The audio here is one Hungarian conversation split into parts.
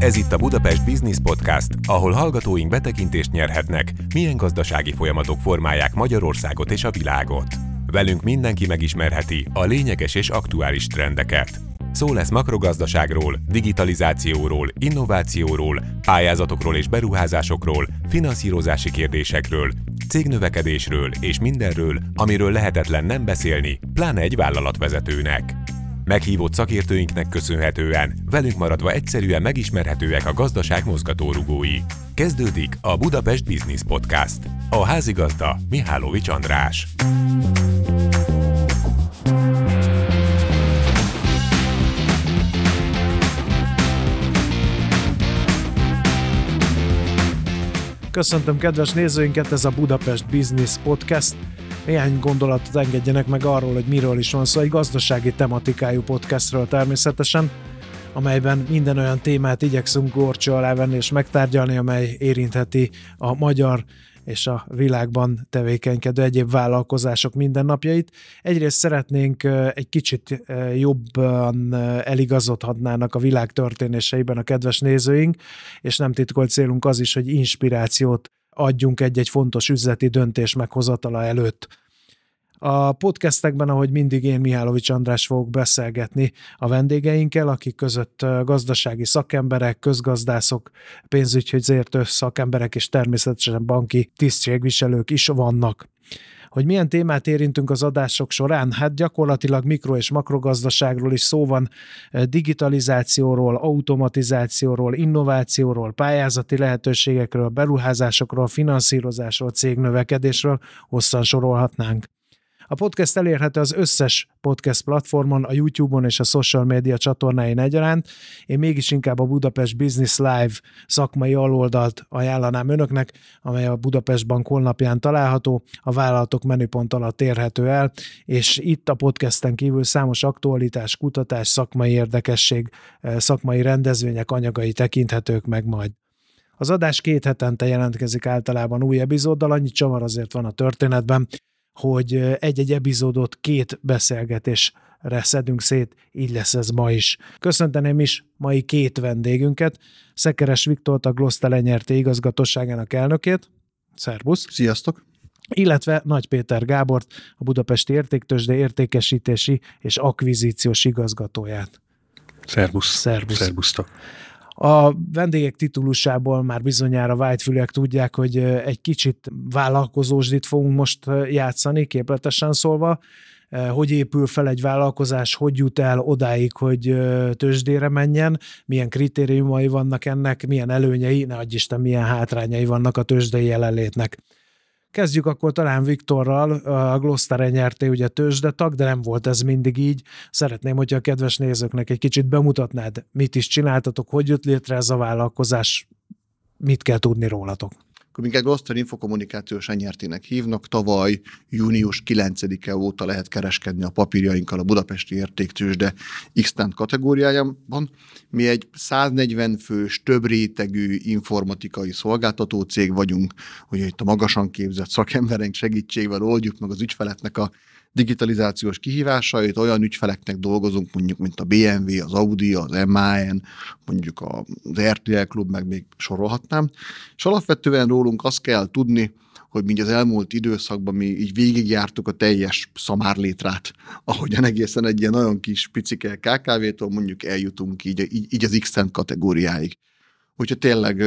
Ez itt a Budapest Business Podcast, ahol hallgatóink betekintést nyerhetnek, milyen gazdasági folyamatok formálják Magyarországot és a világot. Velünk mindenki megismerheti a lényeges és aktuális trendeket. Szó lesz makrogazdaságról, digitalizációról, innovációról, pályázatokról és beruházásokról, finanszírozási kérdésekről, cégnövekedésről és mindenről, amiről lehetetlen nem beszélni, pláne egy vállalatvezetőnek. Meghívott szakértőinknek köszönhetően velünk maradva egyszerűen megismerhetőek a gazdaság mozgatórugói. Kezdődik a Budapest Business Podcast. A házigazda Mihálovics András. Köszöntöm kedves nézőinket, ez a Budapest Business Podcast. Néhány gondolatot engedjenek meg arról, hogy miről is van szó. Egy gazdasági tematikájú podcastről természetesen, amelyben minden olyan témát igyekszünk gorcsó alá venni és megtárgyalni, amely érintheti a magyar és a világban tevékenykedő egyéb vállalkozások mindennapjait. Egyrészt szeretnénk egy kicsit jobban eligazodhatnának a világ történéseiben a kedves nézőink, és nem titkolt célunk az is, hogy inspirációt adjunk egy-egy fontos üzleti döntés meghozatala előtt. A podcastekben, ahogy mindig én Mihálovics András fogok beszélgetni a vendégeinkkel, akik között gazdasági szakemberek, közgazdászok, pénzügyhözértő szakemberek és természetesen banki tisztségviselők is vannak. Hogy milyen témát érintünk az adások során? Hát gyakorlatilag mikro- és makrogazdaságról is szó van, digitalizációról, automatizációról, innovációról, pályázati lehetőségekről, beruházásokról, finanszírozásról, cégnövekedésről, hosszan sorolhatnánk. A podcast elérhető az összes podcast platformon, a YouTube-on és a social media csatornáin egyaránt. Én mégis inkább a Budapest Business Live szakmai aloldalt ajánlanám önöknek, amely a Budapest Bank honlapján található, a vállalatok menüpont alatt érhető el, és itt a podcasten kívül számos aktualitás, kutatás, szakmai érdekesség, eh, szakmai rendezvények anyagai tekinthetők meg majd. Az adás két hetente jelentkezik általában új epizóddal, annyi csavar azért van a történetben, hogy egy-egy epizódot két beszélgetésre szedünk szét, így lesz ez ma is. Köszönteném is mai két vendégünket, Szekeres Viktort, a Gloszta lenyerté igazgatóságának elnökét. Szerbusz! Sziasztok! illetve Nagy Péter Gábort, a Budapesti Értéktősde értékesítési és akvizíciós igazgatóját. Szerbusz! Szerbusz! Szerbusztok! A vendégek titulusából már bizonyára vágyfülek tudják, hogy egy kicsit vállalkozósdit fogunk most játszani, képletesen szólva, hogy épül fel egy vállalkozás, hogy jut el odáig, hogy tőzsdére menjen, milyen kritériumai vannak ennek, milyen előnyei, ne adj Isten, milyen hátrányai vannak a tőzsdei jelenlétnek. Kezdjük akkor talán Viktorral, a Gloster nyerté ugye tag, de nem volt ez mindig így. Szeretném, hogyha a kedves nézőknek egy kicsit bemutatnád, mit is csináltatok, hogy jött létre ez a vállalkozás, mit kell tudni rólatok minket Gloster Infokommunikációs Enyertének hívnak. Tavaly június 9-e óta lehet kereskedni a papírjainkkal a Budapesti Értéktősde x kategóriájában. Mi egy 140 fős, több rétegű informatikai szolgáltató cég vagyunk, hogy itt a magasan képzett szakembereink segítségével oldjuk meg az ügyfeleknek a digitalizációs kihívásait, olyan ügyfeleknek dolgozunk, mondjuk, mint a BMW, az Audi, az MAN, mondjuk az RTL Klub, meg még sorolhatnám. És alapvetően rólunk azt kell tudni, hogy mi az elmúlt időszakban mi így végigjártuk a teljes szamárlétrát, ahogyan egészen egy ilyen nagyon kis picike KKV-tól mondjuk eljutunk így, így, így az x kategóriáig. Úgyhogy tényleg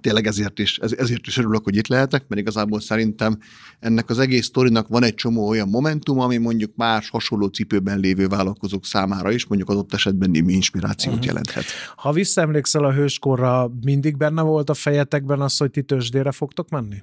tényleg ezért is, ezért is örülök, hogy itt lehetek, mert igazából szerintem ennek az egész sztorinak van egy csomó olyan momentum, ami mondjuk más hasonló cipőben lévő vállalkozók számára is mondjuk adott esetben némi inspirációt uh-huh. jelenthet. Ha visszaemlékszel a hőskorra, mindig benne volt a fejetekben az, hogy ti tőzsdére fogtok menni?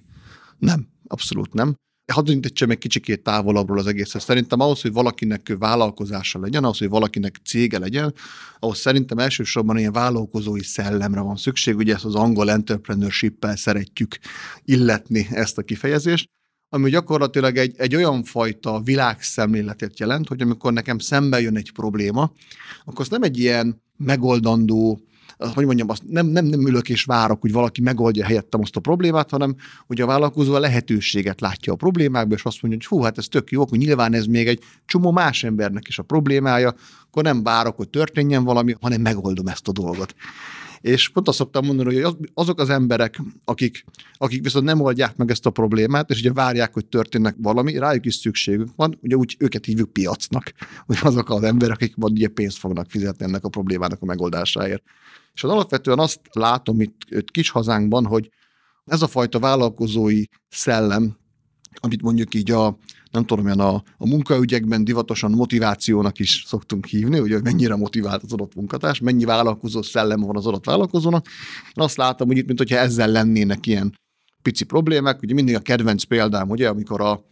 Nem, abszolút nem hadd egy kicsikét távolabbról az egészet. Szerintem ahhoz, hogy valakinek vállalkozása legyen, ahhoz, hogy valakinek cége legyen, ahhoz szerintem elsősorban ilyen vállalkozói szellemre van szükség. Ugye ezt az angol entrepreneurship-el szeretjük illetni ezt a kifejezést ami gyakorlatilag egy, egy olyan fajta világszemléletet jelent, hogy amikor nekem szembe jön egy probléma, akkor az nem egy ilyen megoldandó hogy mondjam, azt nem, nem, nem ülök és várok, hogy valaki megoldja helyettem azt a problémát, hanem hogy a vállalkozó a lehetőséget látja a problémákba, és azt mondja, hogy hú, hát ez tök jó, hogy nyilván ez még egy csomó más embernek is a problémája, akkor nem várok, hogy történjen valami, hanem megoldom ezt a dolgot. És pont azt szoktam mondani, hogy azok az emberek, akik, akik viszont nem oldják meg ezt a problémát, és ugye várják, hogy történnek valami, rájuk is szükségük van, ugye úgy őket hívjuk piacnak, hogy azok az emberek, akik majd ugye pénzt fognak fizetni ennek a problémának a megoldásáért. És az alapvetően azt látom itt, itt kis hazánkban, hogy ez a fajta vállalkozói szellem, amit mondjuk így a, nem tudom, olyan a, a munkaügyekben divatosan motivációnak is szoktunk hívni, ugye, hogy mennyire motivált az adott munkatárs, mennyi vállalkozó szellem van az adott vállalkozónak. Én azt látom, hogy itt, mint hogyha ezzel lennének ilyen pici problémák. Ugye mindig a kedvenc példám, ugye, amikor a,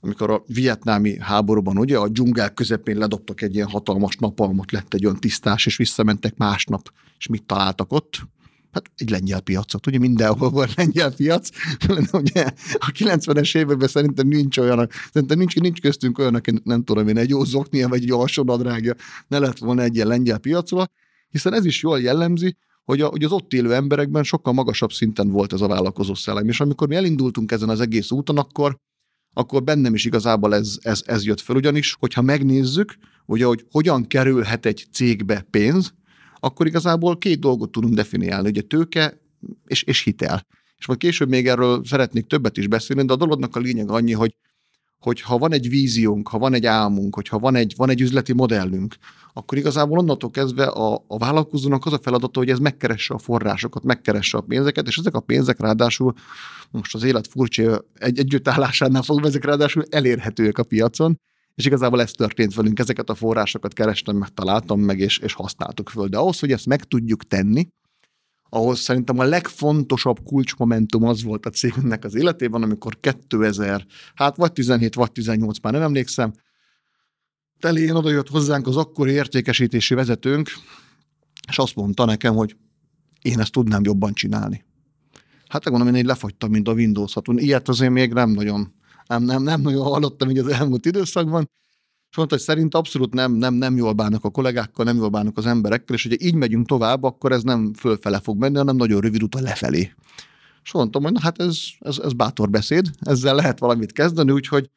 amikor a vietnámi háborúban ugye a dzsungel közepén ledobtak egy ilyen hatalmas napalmot, lett egy olyan tisztás, és visszamentek másnap, és mit találtak ott? Hát egy lengyel piacot, ugye mindenhol van lengyel piac, ugye a 90-es években szerintem nincs olyan, szerintem nincs, nincs köztünk olyan, aki nem tudom én, egy jó zoknia, vagy egy jó hasonadrágja, ne lett volna egy ilyen lengyel piacról, hiszen ez is jól jellemzi, hogy, a, hogy az ott élő emberekben sokkal magasabb szinten volt ez a vállalkozó szellem. És amikor mi elindultunk ezen az egész úton, akkor, akkor bennem is igazából ez, ez, ez jött fel. Ugyanis, hogyha megnézzük, ugye, hogy hogyan kerülhet egy cégbe pénz, akkor igazából két dolgot tudunk definiálni, ugye tőke és, és hitel. És majd később még erről szeretnék többet is beszélni, de a dolognak a lényeg annyi, hogy, hogy ha van egy víziónk, ha van egy álmunk, hogyha van egy, van egy üzleti modellünk, akkor igazából onnantól kezdve a, a vállalkozónak az a feladata, hogy ez megkeresse a forrásokat, megkeresse a pénzeket, és ezek a pénzek ráadásul, most az élet furcsa egy együttállásánál fogva, ezek ráadásul elérhetőek a piacon, és igazából ez történt velünk, ezeket a forrásokat kerestem, meg találtam meg, és, és használtuk föl. De ahhoz, hogy ezt meg tudjuk tenni, ahhoz szerintem a legfontosabb kulcsmomentum az volt a cégünknek az életében, amikor 2000, hát vagy 17, vagy 18, már nem emlékszem, telén oda jött hozzánk az akkori értékesítési vezetőnk, és azt mondta nekem, hogy én ezt tudnám jobban csinálni. Hát mondom, én így lefagytam, mint a Windows 6 Ilyet azért még nem nagyon nem, nem, nem nagyon hallottam így az elmúlt időszakban, és mondta, hogy szerint abszolút nem, nem, nem jól bánnak a kollégákkal, nem jól bánnak az emberekkel, és hogyha így megyünk tovább, akkor ez nem fölfele fog menni, hanem nagyon rövid út a lefelé. És mondtam, hogy na hát ez, ez, ez bátor beszéd, ezzel lehet valamit kezdeni, úgyhogy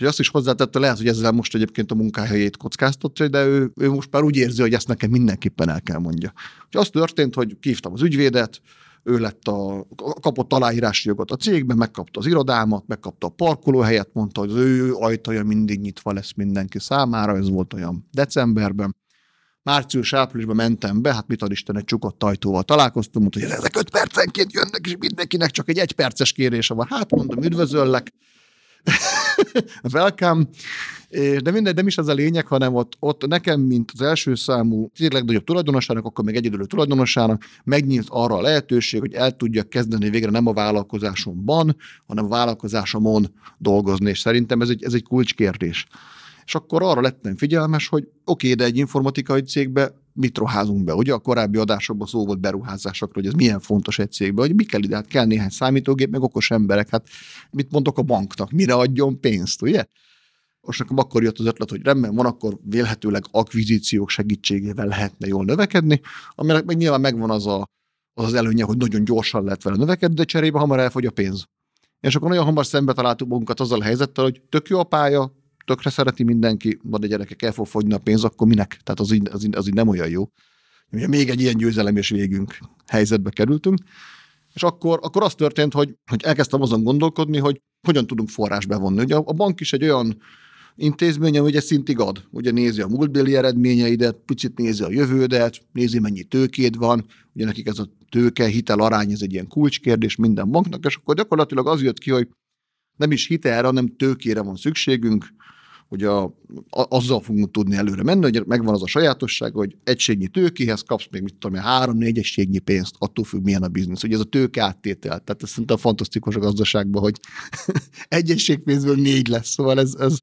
és azt is hozzátette, lehet, hogy ezzel most egyébként a munkáhelyét kockáztatja, de ő, ő most már úgy érzi, hogy ezt nekem mindenképpen el kell mondja. Úgyhogy az történt, hogy kívtam az ügyvédet, ő lett a, kapott aláírási jogot a cégben, megkapta az irodámat, megkapta a parkolóhelyet, mondta, hogy az ő ajtaja mindig nyitva lesz mindenki számára, ez volt olyan decemberben. Március-áprilisban mentem be, hát mit ad Isten, egy csukott ajtóval találkoztunk, mondta, hogy ezek öt percenként jönnek, és mindenkinek csak egy egyperces kérése van. Hát mondom, üdvözöllek, welcome, de mindegy, nem is az a lényeg, hanem ott, ott nekem, mint az első számú, az legnagyobb tulajdonosának, akkor még egyedülő tulajdonosának megnyílt arra a lehetőség, hogy el tudja kezdeni végre nem a vállalkozásomban, hanem a vállalkozásomon dolgozni, és szerintem ez egy, ez egy kulcskérdés. És akkor arra lettem figyelmes, hogy oké, okay, de egy informatikai cégbe mit ruházunk be? Ugye a korábbi adásokban szó volt beruházásokról, hogy ez milyen fontos egy cégbe, hogy mi kell ide, hát kell néhány számítógép, meg okos emberek, hát mit mondok a banknak, mire adjon pénzt, ugye? Most nekem akkor jött az ötlet, hogy rendben van, akkor vélhetőleg akvizíciók segítségével lehetne jól növekedni, aminek meg nyilván megvan az a, az, az előnye, hogy nagyon gyorsan lehet vele növekedni, de cserébe hamar elfogy a pénz. És akkor nagyon hamar szembe találtuk magunkat azzal a helyzettel, hogy tök jó a pálya, tökre szereti mindenki, de gyerekek el fog fogyni a pénz, akkor minek? Tehát az így, az így, az így nem olyan jó. Ugye még egy ilyen győzelem és végünk helyzetbe kerültünk. És akkor, akkor az történt, hogy, hogy elkezdtem azon gondolkodni, hogy hogyan tudunk forrás bevonni. Ugye a bank is egy olyan intézmény, ami ugye szintig ad. Ugye nézi a múltbéli eredményeidet, picit nézi a jövődet, nézi mennyi tőkéd van, ugye nekik ez a tőke, hitel arány, ez egy ilyen kulcskérdés minden banknak, és akkor gyakorlatilag az jött ki, hogy nem is hitelre, hanem tőkére van szükségünk, hogy a, a, azzal fogunk tudni előre menni, hogy megvan az a sajátosság, hogy egységnyi tőkéhez kapsz még, mit tudom, három-négy egységnyi pénzt, attól függ, milyen a biznisz. Ugye ez a tőke áttétel. Tehát ez szerintem fantasztikus a gazdaságban, hogy egy egységpénzből négy lesz. Szóval ez, ez,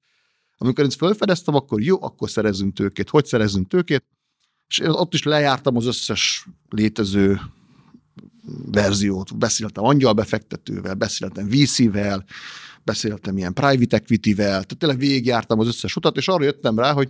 amikor ezt felfedeztem, akkor jó, akkor szerezzünk tőkét. Hogy szerezzünk tőkét? És ott is lejártam az összes létező verziót. Beszéltem angyalbefektetővel, beszéltem VC-vel, beszéltem ilyen private equity-vel, tehát tényleg végigjártam az összes utat, és arra jöttem rá, hogy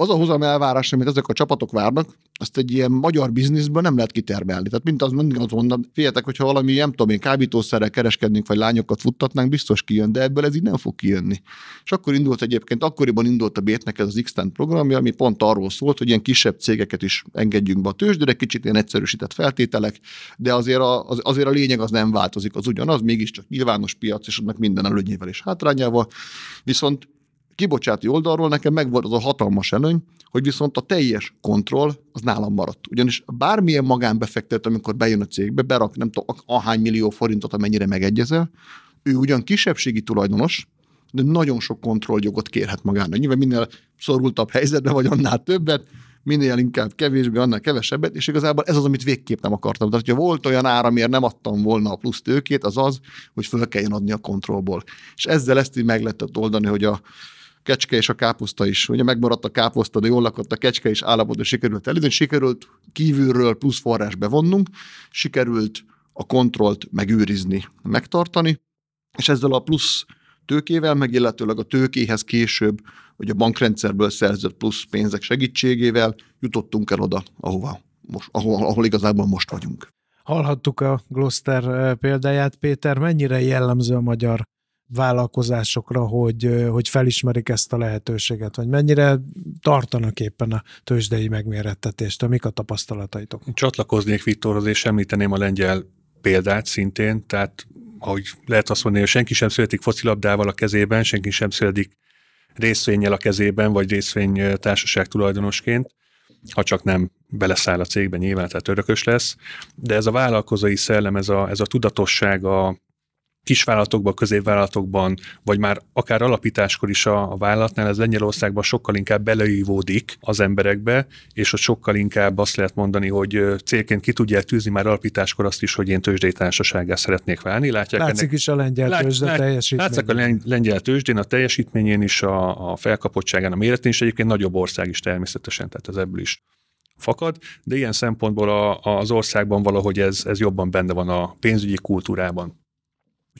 az a hozam elvárás, amit ezek a csapatok várnak, azt egy ilyen magyar bizniszből nem lehet kitermelni. Tehát mint az mindig azt mondom, figyeljetek, hogyha valami, nem tudom én, kábítószerrel kereskednénk, vagy lányokat futtatnánk, biztos kijön, de ebből ez így nem fog kijönni. És akkor indult egyébként, akkoriban indult a Bétnek ez az x programja, ami pont arról szólt, hogy ilyen kisebb cégeket is engedjünk be a tőzsdére, kicsit ilyen egyszerűsített feltételek, de azért a, az, azért a lényeg az nem változik, az ugyanaz, mégiscsak nyilvános piac, és annak minden előnyével és hátrányával. Viszont kibocsáti oldalról nekem megvolt az a hatalmas előny, hogy viszont a teljes kontroll az nálam maradt. Ugyanis bármilyen magánbefektető, amikor bejön a cégbe, berak nem tudom, ahány millió forintot, amennyire megegyezel, ő ugyan kisebbségi tulajdonos, de nagyon sok kontrolljogot kérhet magának. Nyilván minél szorultabb helyzetben vagy, annál többet, minél inkább kevésbé, annál kevesebbet, és igazából ez az, amit végképp nem akartam. Tehát, hogyha volt olyan ára, amiért nem adtam volna a plusz tőkét, az az, hogy föl kelljen adni a kontrollból. És ezzel ezt így meg lehetett oldani, hogy a, kecske és a káposzta is. Ugye megmaradt a káposzta, de jól lakott a kecske is állapotban sikerült elidőni, sikerült kívülről plusz forrás bevonnunk, sikerült a kontrollt megőrizni, megtartani, és ezzel a plusz tőkével, meg illetőleg a tőkéhez később, hogy a bankrendszerből szerzett plusz pénzek segítségével jutottunk el oda, ahova most, ahol, ahol igazából most vagyunk. Hallhattuk a Gloster eh, példáját, Péter, mennyire jellemző a magyar vállalkozásokra, hogy, hogy felismerik ezt a lehetőséget, vagy mennyire tartanak éppen a tőzsdei megmérettetést, mik a tapasztalataitok? Csatlakoznék Viktorhoz, és említeném a lengyel példát szintén, tehát ahogy lehet azt mondani, hogy senki sem születik focilabdával a kezében, senki sem születik részvényel a kezében, vagy részvény társaság tulajdonosként, ha csak nem beleszáll a cégbe nyilván, tehát örökös lesz. De ez a vállalkozói szellem, ez a, ez a tudatosság, a, kisvállalatokban, középvállalatokban, vagy már akár alapításkor is a, a vállalatnál, ez Lengyelországban sokkal inkább beleívódik az emberekbe, és ott sokkal inkább azt lehet mondani, hogy célként ki tudják tűzni már alapításkor azt is, hogy én tőzsdei társasággal szeretnék válni. Látják Látszik ennek, is a lengyel lát, tőzsde lát, teljesítményén. Látszik a lengyel tőzsdén, a teljesítményén is, a, a felkapottságán, a méretén is egyébként nagyobb ország is természetesen, tehát ez ebből is fakad, de ilyen szempontból a, az országban valahogy ez, ez jobban benne van a pénzügyi kultúrában.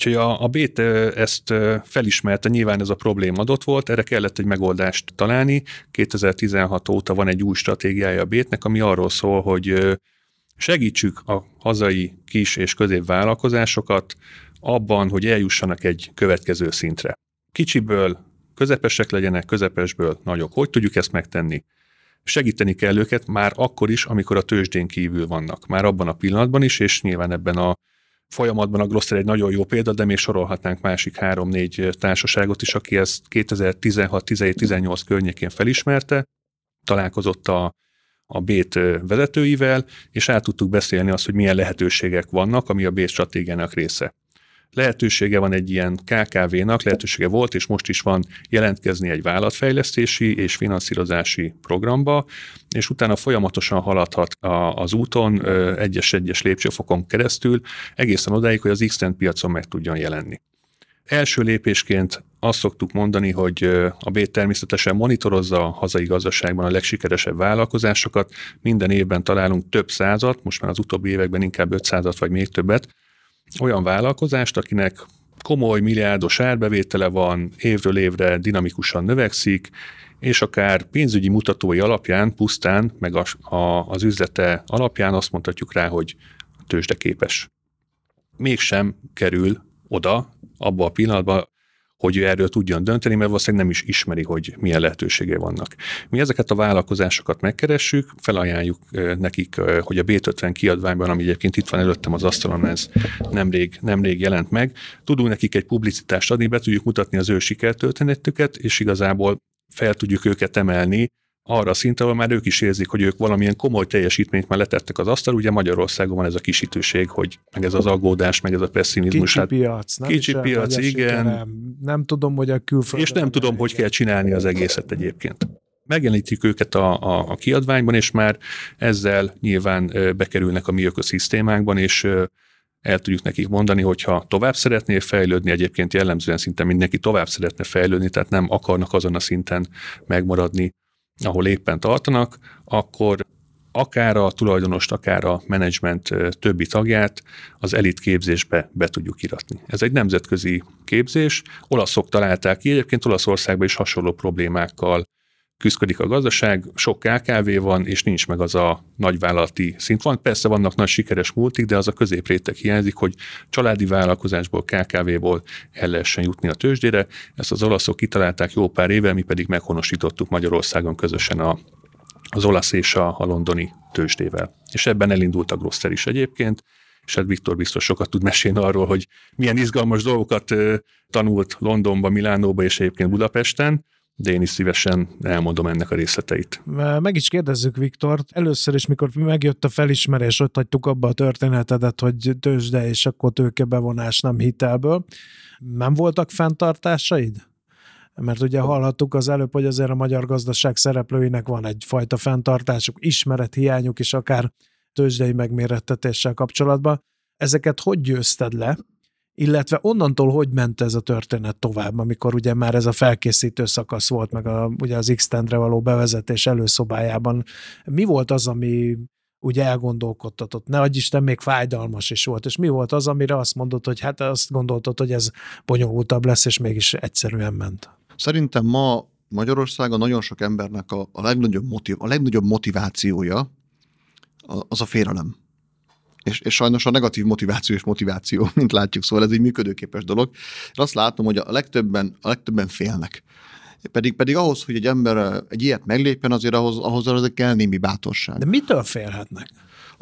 Úgyhogy a, a Bét ezt felismerte, nyilván ez a probléma adott volt, erre kellett egy megoldást találni. 2016 óta van egy új stratégiája a Bétnek, ami arról szól, hogy segítsük a hazai kis és középvállalkozásokat abban, hogy eljussanak egy következő szintre. Kicsiből közepesek legyenek, közepesből nagyok. Hogy tudjuk ezt megtenni? Segíteni kell őket már akkor is, amikor a tőzsdén kívül vannak. Már abban a pillanatban is, és nyilván ebben a folyamatban a Gloster egy nagyon jó példa, de még sorolhatnánk másik három-négy társaságot is, aki ezt 2016-17-18 környékén felismerte, találkozott a, a Bét vezetőivel, és át tudtuk beszélni azt, hogy milyen lehetőségek vannak, ami a Bét stratégiának része lehetősége van egy ilyen KKV-nak, lehetősége volt, és most is van jelentkezni egy vállalatfejlesztési és finanszírozási programba, és utána folyamatosan haladhat az úton egyes-egyes lépcsőfokon keresztül, egészen odáig, hogy az x piacon meg tudjon jelenni. Első lépésként azt szoktuk mondani, hogy a B természetesen monitorozza a hazai gazdaságban a legsikeresebb vállalkozásokat. Minden évben találunk több százat, most már az utóbbi években inkább 500 vagy még többet, olyan vállalkozást, akinek komoly milliárdos árbevétele van, évről évre dinamikusan növekszik, és akár pénzügyi mutatói alapján, pusztán, meg a, a, az üzlete alapján azt mondhatjuk rá, hogy tőzsdeképes. Mégsem kerül oda, abba a pillanatban, hogy ő erről tudjon dönteni, mert valószínűleg nem is ismeri, hogy milyen lehetőségei vannak. Mi ezeket a vállalkozásokat megkeressük, felajánljuk nekik, hogy a B50 kiadványban, ami egyébként itt van előttem az asztalon, ez nemrég, nemrég jelent meg, tudunk nekik egy publicitást adni, be tudjuk mutatni az ő sikertörténetüket, és igazából fel tudjuk őket emelni arra a szinten, ahol már ők is érzik, hogy ők valamilyen komoly teljesítményt már letettek az asztal. Ugye Magyarországon van ez a kisítőség, hogy meg ez az aggódás, meg ez a pessimizmus. Kicsi hát, piac, nem Kicsi piac, igen. Nem, nem tudom, hogy a külföldön... És nem tudom, hogy kell csinálni az egészet egyébként megjelenítjük őket a, a, a kiadványban, és már ezzel nyilván bekerülnek a mi ökoszisztémákban, és el tudjuk nekik mondani, hogy ha tovább szeretnél fejlődni, egyébként jellemzően szinte mindenki tovább szeretne fejlődni, tehát nem akarnak azon a szinten megmaradni, ahol éppen tartanak, akkor akár a tulajdonost, akár a menedzsment többi tagját az elit képzésbe be tudjuk iratni. Ez egy nemzetközi képzés, olaszok találták ki, egyébként Olaszországban is hasonló problémákkal küzdik a gazdaság, sok KKV van, és nincs meg az a nagyvállalati szint. Van, persze vannak nagy sikeres multik, de az a középréteg hiányzik, hogy családi vállalkozásból, KKV-ból el lehessen jutni a tőzsdére. Ezt az olaszok kitalálták jó pár éve, mi pedig meghonosítottuk Magyarországon közösen a, az olasz és a, a londoni tőzsdével. És ebben elindult a Grosser is egyébként, és hát Viktor biztos sokat tud mesélni arról, hogy milyen izgalmas dolgokat tanult Londonba, Milánóba és egyébként Budapesten, de én is szívesen elmondom ennek a részleteit. Meg is kérdezzük Viktort. Először is, mikor megjött a felismerés, ott hagytuk abba a történetedet, hogy tőzsde és akkor tőkebevonás nem hitelből. Nem voltak fenntartásaid? Mert ugye hallhattuk az előbb, hogy azért a magyar gazdaság szereplőinek van egyfajta fenntartásuk, ismerethiányuk is akár tőzsdei megmérettetéssel kapcsolatban. Ezeket hogy győzted le? Illetve onnantól hogy ment ez a történet tovább, amikor ugye már ez a felkészítő szakasz volt, meg a, ugye az x való bevezetés előszobájában. Mi volt az, ami ugye elgondolkodtatott? Ne adj Isten, még fájdalmas is volt. És mi volt az, amire azt mondott, hogy hát azt gondoltad, hogy ez bonyolultabb lesz, és mégis egyszerűen ment? Szerintem ma Magyarországon nagyon sok embernek a, a, legnagyobb, motiv, a legnagyobb motivációja az a félelem és, és sajnos a negatív motiváció és motiváció, mint látjuk, szóval ez egy működőképes dolog. Én azt látom, hogy a legtöbben, a legtöbben félnek. Pedig, pedig ahhoz, hogy egy ember egy ilyet meglépjen, azért ahhoz, ahhoz azért kell némi bátorság. De mitől félhetnek?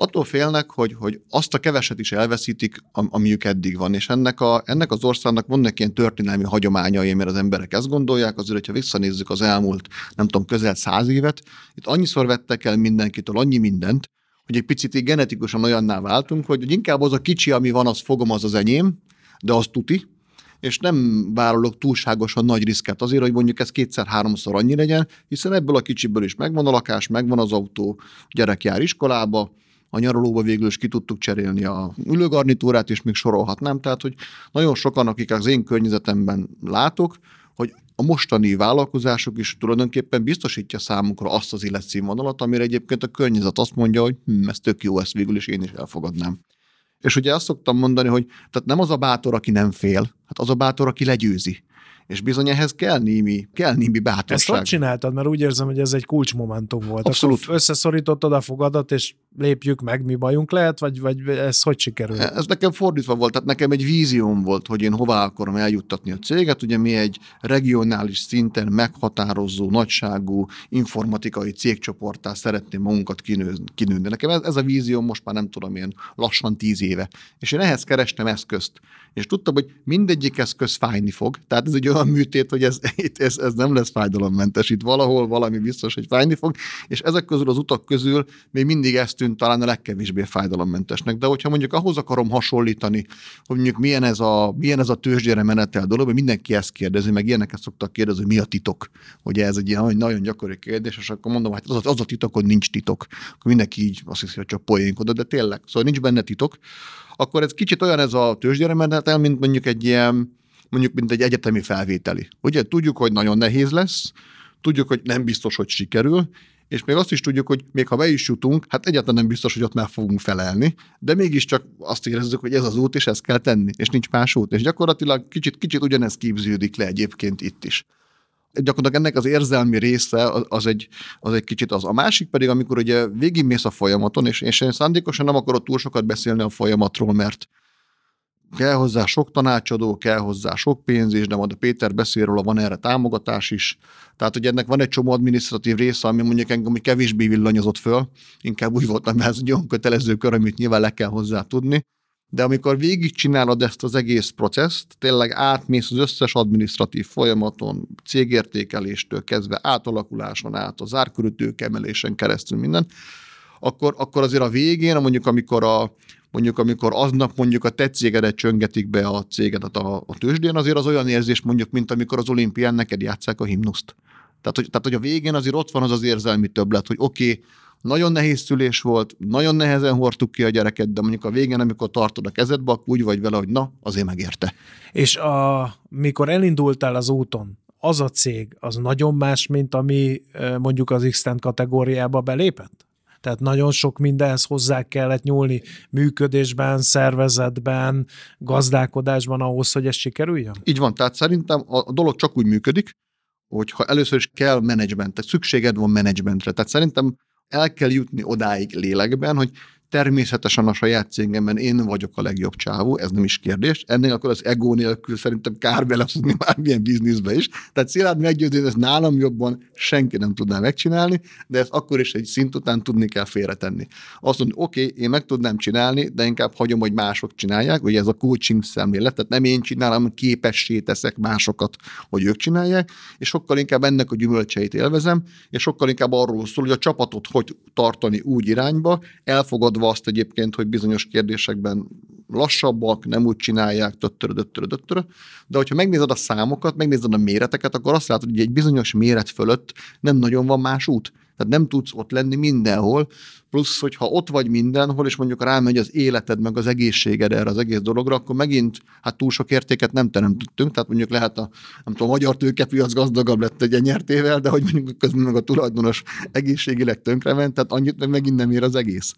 Attól félnek, hogy, hogy azt a keveset is elveszítik, amiük eddig van. És ennek, a, ennek az országnak vannak ilyen történelmi hagyományai, mert az emberek ezt gondolják, azért, hogyha visszanézzük az elmúlt, nem tudom, közel száz évet, itt annyiszor vettek el mindenkitől annyi mindent, hogy egy picit így genetikusan olyanná váltunk, hogy inkább az a kicsi, ami van, az fogom, az az enyém, de az tuti, és nem vállalok túlságosan nagy riszket azért, hogy mondjuk ez kétszer-háromszor annyi legyen, hiszen ebből a kicsiből is megvan a lakás, megvan az autó, gyerek jár iskolába, a nyaralóba végül is ki tudtuk cserélni a ülőgarnitúrát, és még sorolhatnám. Tehát, hogy nagyon sokan, akik az én környezetemben látok, hogy a mostani vállalkozások is tulajdonképpen biztosítja számunkra azt az életszínvonalat, amire egyébként a környezet azt mondja, hogy hm, ez tök jó, ezt végül is én is elfogadnám. És ugye azt szoktam mondani, hogy tehát nem az a bátor, aki nem fél, hát az a bátor, aki legyőzi. És bizony ehhez kell némi, kell némi bátorság. Ezt hogy csináltad? Mert úgy érzem, hogy ez egy kulcsmomentum volt. Abszolút. Akkor összeszorítottad a fogadat, és lépjük meg, mi bajunk lehet, vagy, vagy ez hogy sikerül? Ez nekem fordítva volt, tehát nekem egy vízióm volt, hogy én hová akarom eljuttatni a céget. Ugye mi egy regionális szinten meghatározó, nagyságú informatikai cégcsoportá szeretném magunkat kinőni. Nekem ez, ez a vízióm most már nem tudom én, lassan tíz éve. És én ehhez kerestem eszközt. És tudtam, hogy mindegyik eszköz fájni fog. Tehát ez egy olyan műtét, hogy ez, ez, ez nem lesz fájdalommentes. Itt valahol valami biztos, hogy fájni fog. És ezek közül az utak közül még mindig ezt tűnt talán a legkevésbé fájdalommentesnek. De hogyha mondjuk ahhoz akarom hasonlítani, hogy mondjuk milyen ez a, milyen ez a tőzsdére menetel dolog, mert mindenki ezt kérdezi, meg ilyeneket szoktak kérdezni, hogy mi a titok. Ugye ez egy ilyen nagyon gyakori kérdés, és akkor mondom, hogy az, az a titok, hogy nincs titok. Akkor mindenki így azt hiszi, hogy csak poénkodott, de tényleg, szóval nincs benne titok. Akkor ez kicsit olyan ez a tőzsdére menetel, mint mondjuk egy ilyen, mondjuk mint egy egyetemi felvételi. Ugye tudjuk, hogy nagyon nehéz lesz, tudjuk, hogy nem biztos, hogy sikerül, és még azt is tudjuk, hogy még ha be is jutunk, hát egyáltalán nem biztos, hogy ott már fogunk felelni, de mégiscsak azt érezzük, hogy ez az út, és ezt kell tenni, és nincs más út. És gyakorlatilag kicsit, kicsit ugyanez képződik le egyébként itt is gyakorlatilag ennek az érzelmi része az egy, az egy kicsit az. A másik pedig, amikor ugye végigmész a folyamaton, és, és én szándékosan nem akarok túl sokat beszélni a folyamatról, mert kell hozzá sok tanácsadó, kell hozzá sok pénz is, de majd a Péter beszél róla, van erre támogatás is. Tehát, hogy ennek van egy csomó administratív része, ami mondjuk engem hogy kevésbé villanyozott föl, inkább úgy voltam, mert ez egy olyan kötelező kör, amit nyilván le kell hozzá tudni. De amikor végigcsinálod ezt az egész processzt, tényleg átmész az összes administratív folyamaton, cégértékeléstől kezdve átalakuláson át, az árkörötők emelésen keresztül minden, akkor, akkor azért a végén, mondjuk amikor a, mondjuk amikor aznap mondjuk a te cégedet csöngetik be a cégedet a, a tőzsdén, azért az olyan érzés mondjuk, mint amikor az olimpián neked játszák a himnuszt. Tehát hogy, tehát, hogy a végén azért ott van az az érzelmi többlet, hogy oké, okay, nagyon nehéz szülés volt, nagyon nehezen hordtuk ki a gyereket, de mondjuk a végén, amikor tartod a kezedbe, akkor úgy vagy vele, hogy na, azért megérte. És a, mikor elindultál az úton, az a cég, az nagyon más, mint ami mondjuk az x kategóriába belépett? Tehát nagyon sok mindenhez hozzá kellett nyúlni működésben, szervezetben, gazdálkodásban ahhoz, hogy ez sikerüljön? Így van, tehát szerintem a dolog csak úgy működik, hogyha először is kell menedzsment, tehát szükséged van menedzsmentre. Tehát szerintem el kell jutni odáig lélekben, hogy Természetesen a saját cégemben én vagyok a legjobb csávó, ez nem is kérdés. Ennél akkor az ego nélkül szerintem kár belefutni bármilyen bizniszbe is. Tehát szilárd meggyőzni, ez nálam jobban senki nem tudná megcsinálni, de ezt akkor is egy szint után tudni kell félretenni. Azt mondani, oké, okay, én meg tudnám csinálni, de inkább hagyom, hogy mások csinálják, ugye ez a coaching szemlélet, tehát nem én csinálom, képessé teszek másokat, hogy ők csinálják, és sokkal inkább ennek a gyümölcseit élvezem, és sokkal inkább arról szól, hogy a csapatot hogy tartani úgy irányba, elfogad elfogadva azt egyébként, hogy bizonyos kérdésekben lassabbak, nem úgy csinálják, töttörö, töttörö, töttörö. De hogyha megnézed a számokat, megnézed a méreteket, akkor azt látod, hogy egy bizonyos méret fölött nem nagyon van más út. Tehát nem tudsz ott lenni mindenhol, plusz, hogyha ott vagy mindenhol, és mondjuk rámegy az életed, meg az egészséged erre az egész dologra, akkor megint hát túl sok értéket nem teremtettünk, tehát mondjuk lehet a, nem tudom, a magyar tőkepiac gazdagabb lett egy nyertével, de hogy mondjuk közben meg a tulajdonos egészségileg tönkrement, tehát annyit meg megint nem ér az egész.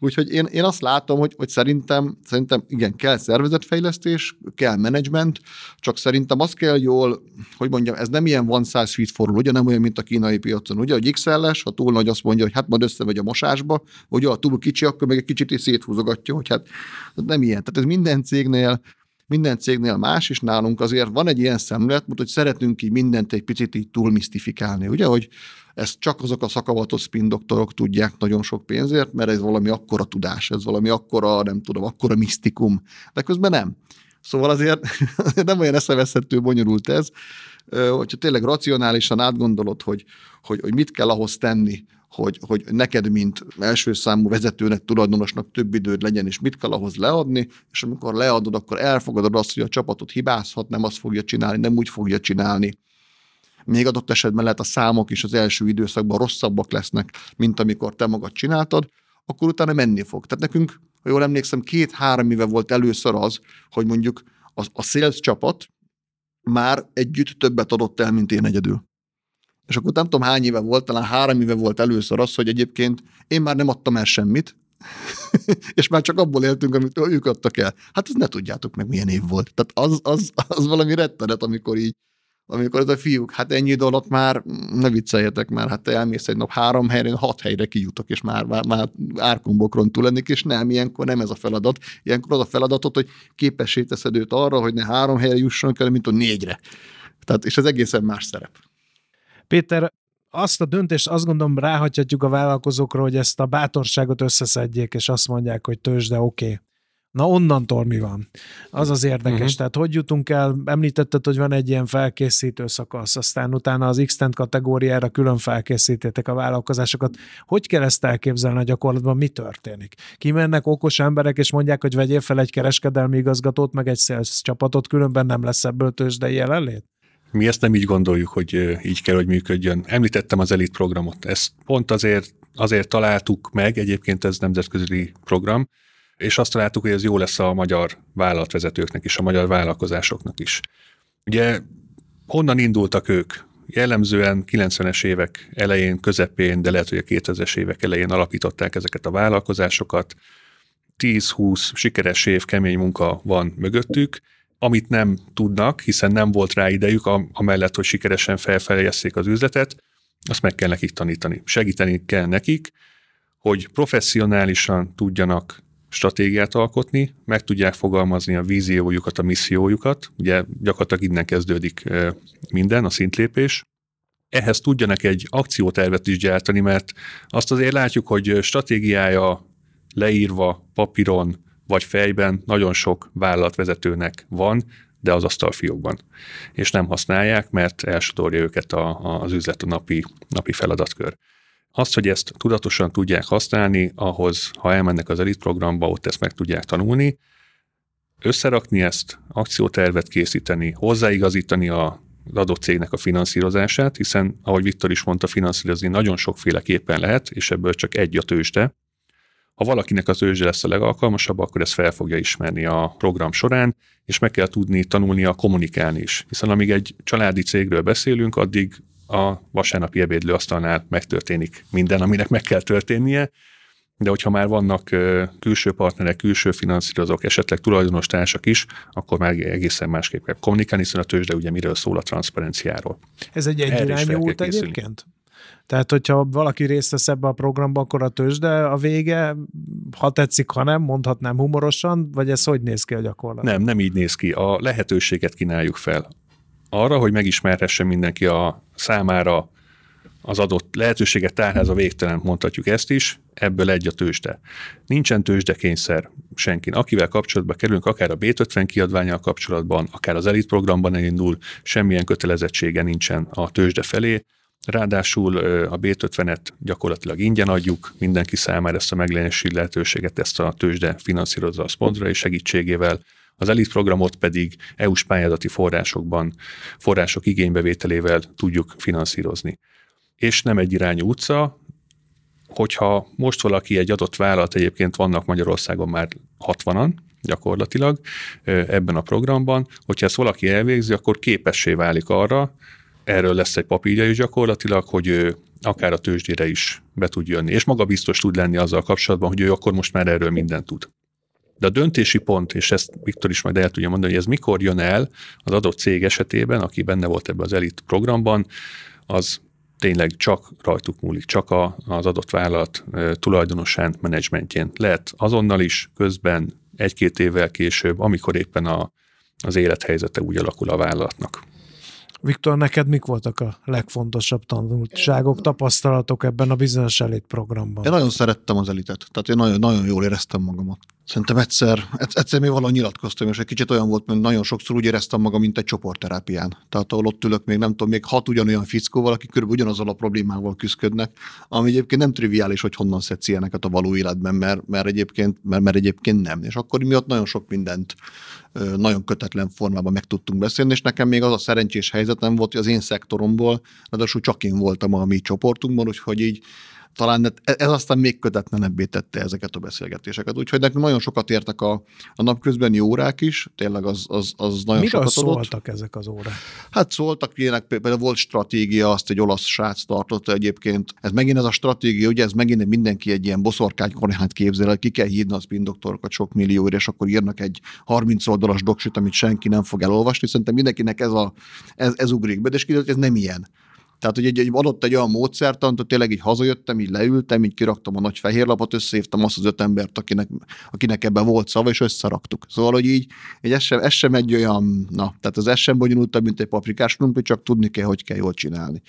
Úgyhogy én, én azt látom, hogy, hogy szerintem, szerintem igen, kell szervezetfejlesztés, kell menedzsment, csak szerintem az kell jól, hogy mondjam, ez nem ilyen one size fit for ugye nem olyan, mint a kínai piacon, ugye, hogy XL-es, ha túl nagy azt mondja, hogy hát majd összemegy a mosásba, vagy ha túl kicsi, akkor meg egy kicsit is széthúzogatja, hogy hát nem ilyen. Tehát ez minden cégnél minden cégnél más, és nálunk azért van egy ilyen szemlélet, hogy szeretünk így mindent egy picit így túlmisztifikálni, ugye, hogy ezt csak azok a szakavatos spin doktorok tudják nagyon sok pénzért, mert ez valami akkora tudás, ez valami akkora, nem tudom, akkora misztikum, de közben nem. Szóval azért nem olyan eszeveszhető, bonyolult ez, hogyha tényleg racionálisan átgondolod, hogy, hogy, hogy mit kell ahhoz tenni, hogy, hogy neked, mint első számú vezetőnek, tulajdonosnak több időd legyen, és mit kell ahhoz leadni, és amikor leadod, akkor elfogadod azt, hogy a csapatot hibázhat, nem azt fogja csinálni, nem úgy fogja csinálni. Még adott esetben lehet a számok is az első időszakban rosszabbak lesznek, mint amikor te magad csináltad, akkor utána menni fog. Tehát nekünk, ha jól emlékszem, két-három éve volt először az, hogy mondjuk a, a sales csapat már együtt többet adott el, mint én egyedül. És akkor nem tudom hány éve volt, talán három éve volt először az, hogy egyébként én már nem adtam el semmit, és már csak abból éltünk, amit ők adtak el. Hát ezt ne tudjátok meg, milyen év volt. Tehát az, az, az valami rettenet, amikor így, amikor ez a fiúk, hát ennyi idő alatt már, ne vicceljetek már, hát te elmész egy nap három helyre, hat helyre kijutok, és már, már, már árkombokron túl lennék, és nem, ilyenkor nem ez a feladat. Ilyenkor az a feladatot, hogy képessé teszed őt arra, hogy ne három helyre jusson kell, mint a négyre. Tehát, és ez egészen más szerep. Péter, azt a döntést azt gondolom ráhagyhatjuk a vállalkozókra, hogy ezt a bátorságot összeszedjék, és azt mondják, hogy tőzsde oké. Okay. Na onnantól mi van? Az az érdekes. Uh-huh. Tehát hogy jutunk el, említetted, hogy van egy ilyen felkészítő szakasz, aztán utána az x kategóriára külön felkészítettek a vállalkozásokat. Hogy kell ezt elképzelni a gyakorlatban? Mi történik? Kimennek okos emberek, és mondják, hogy vegyél fel egy kereskedelmi igazgatót, meg egy sales csapatot, különben nem lesz ebből tőzsdei jelenlét? Mi ezt nem így gondoljuk, hogy így kell, hogy működjön. Említettem az elit programot. Ezt pont azért, azért találtuk meg, egyébként ez nemzetközi program, és azt találtuk, hogy ez jó lesz a magyar vállalatvezetőknek is, a magyar vállalkozásoknak is. Ugye honnan indultak ők? Jellemzően 90-es évek elején, közepén, de lehet, hogy a 2000-es évek elején alapították ezeket a vállalkozásokat. 10-20 sikeres év, kemény munka van mögöttük, amit nem tudnak, hiszen nem volt rá idejük, amellett, hogy sikeresen felfejleszték az üzletet, azt meg kell nekik tanítani. Segíteni kell nekik, hogy professzionálisan tudjanak stratégiát alkotni, meg tudják fogalmazni a víziójukat, a missziójukat, ugye gyakorlatilag innen kezdődik minden, a szintlépés. Ehhez tudjanak egy akciótervet is gyártani, mert azt azért látjuk, hogy stratégiája leírva papíron, vagy fejben nagyon sok vállalatvezetőnek van, de az asztalfiókban. És nem használják, mert elsodorja őket a, a, az üzlet a napi, napi feladatkör. Azt, hogy ezt tudatosan tudják használni, ahhoz, ha elmennek az elit programba, ott ezt meg tudják tanulni, összerakni ezt, akciótervet készíteni, hozzáigazítani a az adott cégnek a finanszírozását, hiszen, ahogy Viktor is mondta, finanszírozni nagyon sokféleképpen lehet, és ebből csak egy a tőzsde, ha valakinek az őzse lesz a legalkalmasabb, akkor ezt fel fogja ismerni a program során, és meg kell tudni tanulnia kommunikálni is. Hiszen amíg egy családi cégről beszélünk, addig a vasárnapi ebédlőasztalnál megtörténik minden, aminek meg kell történnie, de hogyha már vannak külső partnerek, külső finanszírozók, esetleg tulajdonos társak is, akkor már egészen másképp kell kommunikálni, hiszen a tőzsde ugye miről szól a transzparenciáról. Ez egy egyirányú út egyébként? Tehát, hogyha valaki részt vesz ebbe a programba, akkor a tőzsde a vége, ha tetszik, ha nem, mondhatnám humorosan, vagy ez hogy néz ki a gyakorlat? Nem, nem így néz ki. A lehetőséget kínáljuk fel. Arra, hogy megismerhessen mindenki a számára az adott lehetőséget tárház a végtelen, mondhatjuk ezt is, ebből egy a tőzsde. Nincsen tőzsdekényszer senkin. Akivel kapcsolatba kerülünk, akár a B50 kiadványal kapcsolatban, akár az Elite programban elindul, semmilyen kötelezettsége nincsen a tőzsde felé. Ráadásul a B50-et gyakorlatilag ingyen adjuk mindenki számára ezt a megjelenési lehetőséget, ezt a tőzsde finanszírozza a szponzorai segítségével. Az ELIT programot pedig EU-s pályázati forrásokban, források igénybevételével tudjuk finanszírozni és nem egy irányú utca, hogyha most valaki egy adott vállalat, egyébként vannak Magyarországon már 60-an gyakorlatilag ebben a programban, hogyha ezt valaki elvégzi, akkor képessé válik arra, erről lesz egy papírja is gyakorlatilag, hogy ő akár a tőzsdére is be tud jönni, és maga biztos tud lenni azzal kapcsolatban, hogy ő akkor most már erről mindent tud. De a döntési pont, és ezt Viktor is majd el tudja mondani, hogy ez mikor jön el az adott cég esetében, aki benne volt ebben az elit programban, az tényleg csak rajtuk múlik, csak a, az adott vállalat tulajdonosán, menedzsmentjén. Lehet azonnal is, közben, egy-két évvel később, amikor éppen a, az élethelyzete úgy alakul a vállalatnak. Viktor, neked mik voltak a legfontosabb tanulságok, tapasztalatok ebben a bizonyos elit programban? Én nagyon szerettem az elitet, tehát én nagyon, nagyon jól éreztem magamat. Szerintem egyszer, egyszer még valahogy nyilatkoztam, és egy kicsit olyan volt, mert nagyon sokszor úgy éreztem magam, mint egy csoportterápián. Tehát ahol ott ülök még nem tudom, még hat ugyanolyan fickóval, akik körülbelül ugyanazzal a problémával küzdködnek, ami egyébként nem triviális, hogy honnan szedsz ilyeneket a való életben, mert, mert, egyébként, mert, mert egyébként nem. És akkor miatt nagyon sok mindent nagyon kötetlen formában meg tudtunk beszélni, és nekem még az a szerencsés helyzetem volt, hogy az én szektoromból, ráadásul csak én voltam a mi csoportunkban, úgyhogy így talán e- ez aztán még kötetlenebbé tette ezeket a beszélgetéseket. Úgyhogy nekünk nagyon sokat értek a, a napközbeni órák is, tényleg az, az, az nagyon Miről sokat szóltak adott. ezek az órák? Hát szóltak ilyenek, például volt stratégia, azt egy olasz srác tartotta egyébként. Ez megint ez a stratégia, ugye ez megint mindenki egy ilyen boszorkány koronyát képzel, ki kell hívni a spin doktorokat sok millióért, és akkor írnak egy 30 oldalas doksit, amit senki nem fog elolvasni. Szerintem mindenkinek ez, a, ez, ez ugrik be, de és kiderült, hogy ez nem ilyen. Tehát, hogy egy, egy adott egy olyan módszertant, hogy tényleg így hazajöttem, így leültem, így kiraktam a nagy fehér lapot, összehívtam azt az öt embert, akinek, akinek ebben volt szava, és összeraktuk. Szóval, hogy így, így ez, sem, ez sem egy olyan, na, tehát az ez sem bonyolultabb, mint egy paprikás krumpli, csak tudni kell, hogy kell jól csinálni.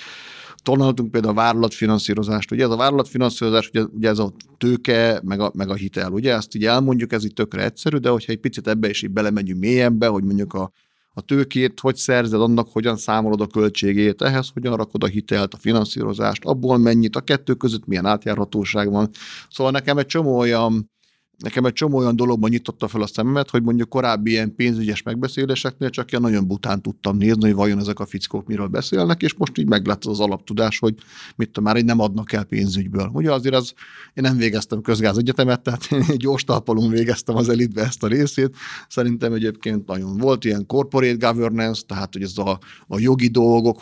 Tanultunk például a vállalatfinanszírozást. Ugye ez a vállalatfinanszírozás, ugye, ugye ez a tőke, meg a, meg a hitel. Ugye ezt így elmondjuk, ez így tökre egyszerű, de hogyha egy picit ebbe is így belemegyünk mélyebbe, hogy mondjuk a a tőkét hogy szerzed, annak hogyan számolod a költségét, ehhez hogyan rakod a hitelt, a finanszírozást, abból mennyit, a kettő között milyen átjárhatóság van. Szóval nekem egy csomó olyan nekem egy csomó olyan dologban nyitotta fel a szememet, hogy mondjuk korábbi ilyen pénzügyes megbeszéléseknél csak ilyen nagyon bután tudtam nézni, hogy vajon ezek a fickók miről beszélnek, és most így meglett az alaptudás, hogy mit tudom, már így nem adnak el pénzügyből. Ugye azért az, én nem végeztem közgáz egyetemet, tehát én egy gyors talpalon végeztem az elitbe ezt a részét. Szerintem egyébként nagyon volt ilyen corporate governance, tehát hogy ez a, a jogi dolgok,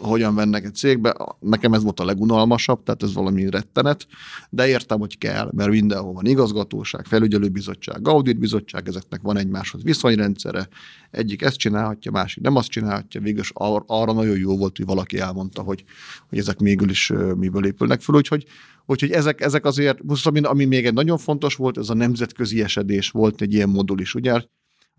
hogyan vennek egy cégbe, nekem ez volt a legunalmasabb, tehát ez valami rettenet, de értem, hogy kell, mert mindenhol van igazgatóság, felügyelőbizottság, auditbizottság, ezeknek van egymáshoz viszonyrendszere, egyik ezt csinálhatja, másik nem azt csinálhatja, végül ar- arra nagyon jó volt, hogy valaki elmondta, hogy, hogy ezek mégül is miből épülnek föl, úgyhogy Úgyhogy ezek, ezek azért, ami, ami még egy nagyon fontos volt, ez a nemzetközi esedés volt egy ilyen modul is, ugye?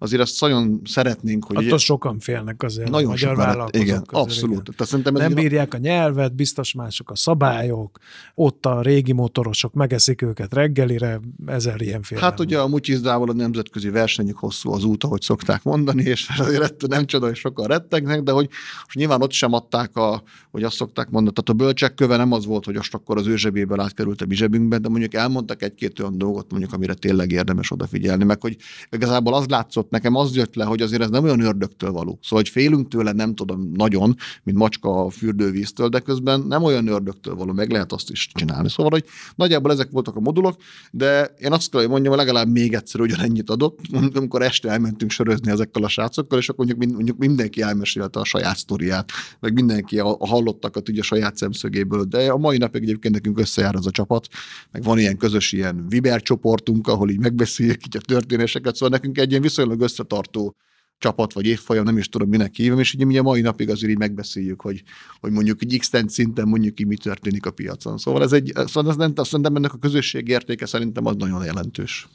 Azért azt nagyon szeretnénk, hogy... Attól sokan félnek azért nagyon a magyar vállalkozók Igen, közül, abszolút. Igen. Tehát szerintem nem bírják a nyelvet, biztos mások a szabályok, ott a régi motorosok megeszik őket reggelire, ezer ilyen fél. Hát ugye a mutyizdával a nemzetközi versenyük hosszú az út, ahogy szokták mondani, és azért nem csoda, hogy sokan rettegnek, de hogy most nyilván ott sem adták, a, hogy azt szokták mondani, tehát a bölcsek köve nem az volt, hogy most akkor az ő zsebéből átkerült a mi zsebünkbe, de mondjuk elmondtak egy-két olyan dolgot, mondjuk, amire tényleg érdemes odafigyelni, meg hogy igazából az látszott nekem az jött le, hogy azért ez nem olyan ördögtől való. Szóval, hogy félünk tőle, nem tudom, nagyon, mint macska a fürdővíztől, de közben nem olyan ördögtől való, meg lehet azt is csinálni. Szóval, hogy nagyjából ezek voltak a modulok, de én azt kell, hogy mondjam, legalább még egyszer ugyanennyit adott, amikor este elmentünk sörözni ezekkel a srácokkal, és akkor mondjuk, mondjuk mindenki elmesélte a saját sztoriát, meg mindenki a, a hallottakat ugye a saját szemszögéből, de a mai napig egyébként nekünk összejár az a csapat, meg van ilyen közös ilyen Viber csoportunk, ahol így megbeszéljük így a történéseket, szóval nekünk egy ilyen viszonylag összetartó csapat vagy évfolyam, nem is tudom minek hívom, és ugye mi a mai napig azért így megbeszéljük, hogy, hogy mondjuk egy x szinten mondjuk ki mi történik a piacon. Szóval ez egy, szóval ez nem, szerintem ennek a közösség értéke szerintem az nagyon jelentős.